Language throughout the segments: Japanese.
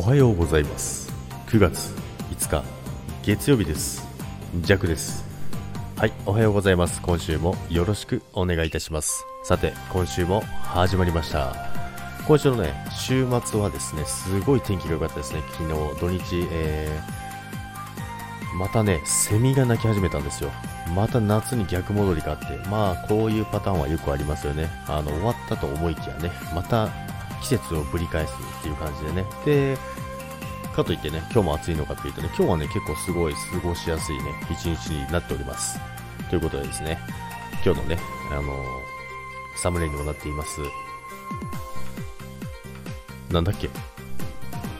おはようございます。9月5日月曜日です。ジャクです。はいおはようございます。今週もよろしくお願いいたします。さて今週も始まりました。今週のね週末はですねすごい天気が良かったですね。昨日土日、えー、またねセミが鳴き始めたんですよ。また夏に逆戻りがあってまあこういうパターンはよくありますよね。あの終わったと思いきやねまた季節をぶり返すっていう感じでね。で、かといってね、今日も暑いのかというとね、今日はね、結構すごい過ごしやすいね、一日になっております。ということでですね、今日のね、あのー、サムネにもなっています。なんだっけ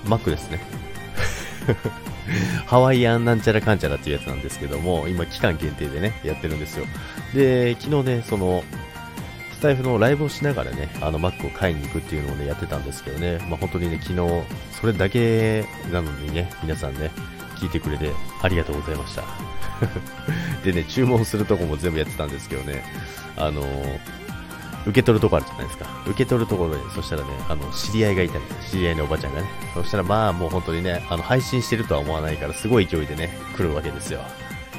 マックですね。ハワイアンなんちゃらかんちゃらっていうやつなんですけども、今期間限定でね、やってるんですよ。で、昨日ね、その、スタイフのライブをしながらね、あの Mac を買いに行くっていうのをね、やってたんですけどね、まあ、本当にね、昨日、それだけなのにね、皆さんね、聞いてくれてありがとうございました。でね、注文するとこも全部やってたんですけどね、あの、受け取るとこあるじゃないですか。受け取るところで、そしたらね、あの、知り合いがいたり、知り合いのおばちゃんがね、そしたらまあもう本当にね、あの、配信してるとは思わないから、すごい勢いでね、来るわけですよ。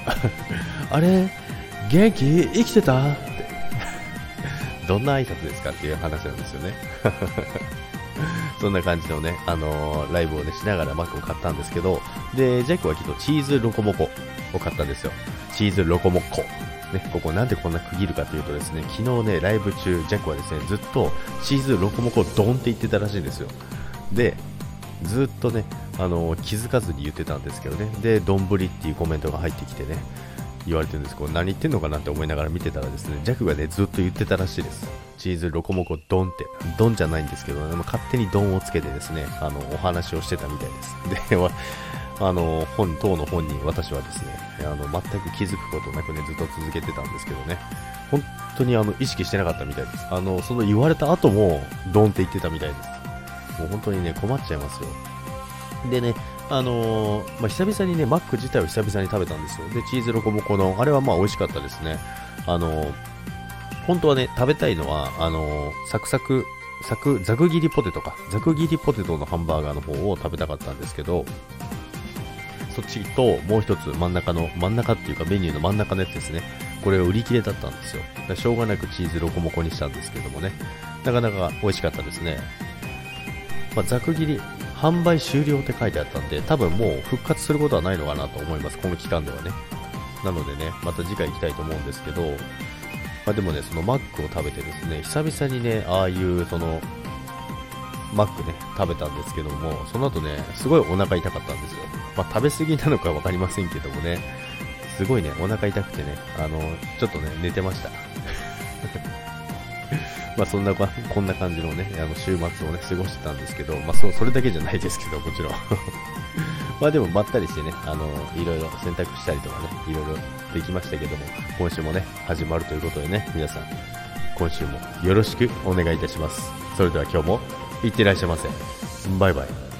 あれ元気？生きてた？どんな挨拶ですかっていう話なんですよね。そんな感じのね、あのー、ライブをね、しながらマックを買ったんですけど、で、ジャックはきっとチーズロコモコを買ったんですよ。チーズロコモコ。ね、ここなんでこんな区切るかというとですね、昨日ね、ライブ中、ジャックはですね、ずっとチーズロコモコドンって言ってたらしいんですよ。で、ずっとね、あのー、気づかずに言ってたんですけどね、で、丼っていうコメントが入ってきてね、言われてるんですけど、何言ってんのかなって思いながら見てたらですね、ジャックがね、ずっと言ってたらしいです。チーズロコモコドンって、ドンじゃないんですけど、ね、勝手にドンをつけてですね、あの、お話をしてたみたいです。で、あの、本、当の本人、私はですね、あの、全く気づくことなくね、ずっと続けてたんですけどね、本当にあの、意識してなかったみたいです。あの、その言われた後も、ドンって言ってたみたいです。もう本当にね、困っちゃいますよ。でね、あのー、まあ、久々にね、マック自体を久々に食べたんですよ。で、チーズロコモコの、あれはまあ美味しかったですね。あのー、本当はね、食べたいのは、あのー、サクサク、サク、ザク切りポテトか。ザク切りポテトのハンバーガーの方を食べたかったんですけど、そっちと、もう一つ真ん中の、真ん中っていうかメニューの真ん中のやつですね。これ売り切れだったんですよ。だしょうがなくチーズロコモコにしたんですけどもね。なかなか美味しかったですね。まあ、ざく切り、販売終了って書いてあったんで、多分もう復活することはないのかなと思います、この期間ではね。なのでね、また次回行きたいと思うんですけど、まあ、でもね、そのマックを食べてですね、久々にね、ああいうその、マックね、食べたんですけども、その後ね、すごいお腹痛かったんですよ。まあ、食べ過ぎなのかわかりませんけどもね、すごいね、お腹痛くてね、あの、ちょっとね、寝てました。まあそんな、こんな感じのね、あの週末をね、過ごしてたんですけど、まあそそれだけじゃないですけど、もちろん。まあでもまったりしてね、あの、いろいろ選択したりとかね、いろいろできましたけども、今週もね、始まるということでね、皆さん、今週もよろしくお願いいたします。それでは今日も、いってらっしゃいませ。バイバイ。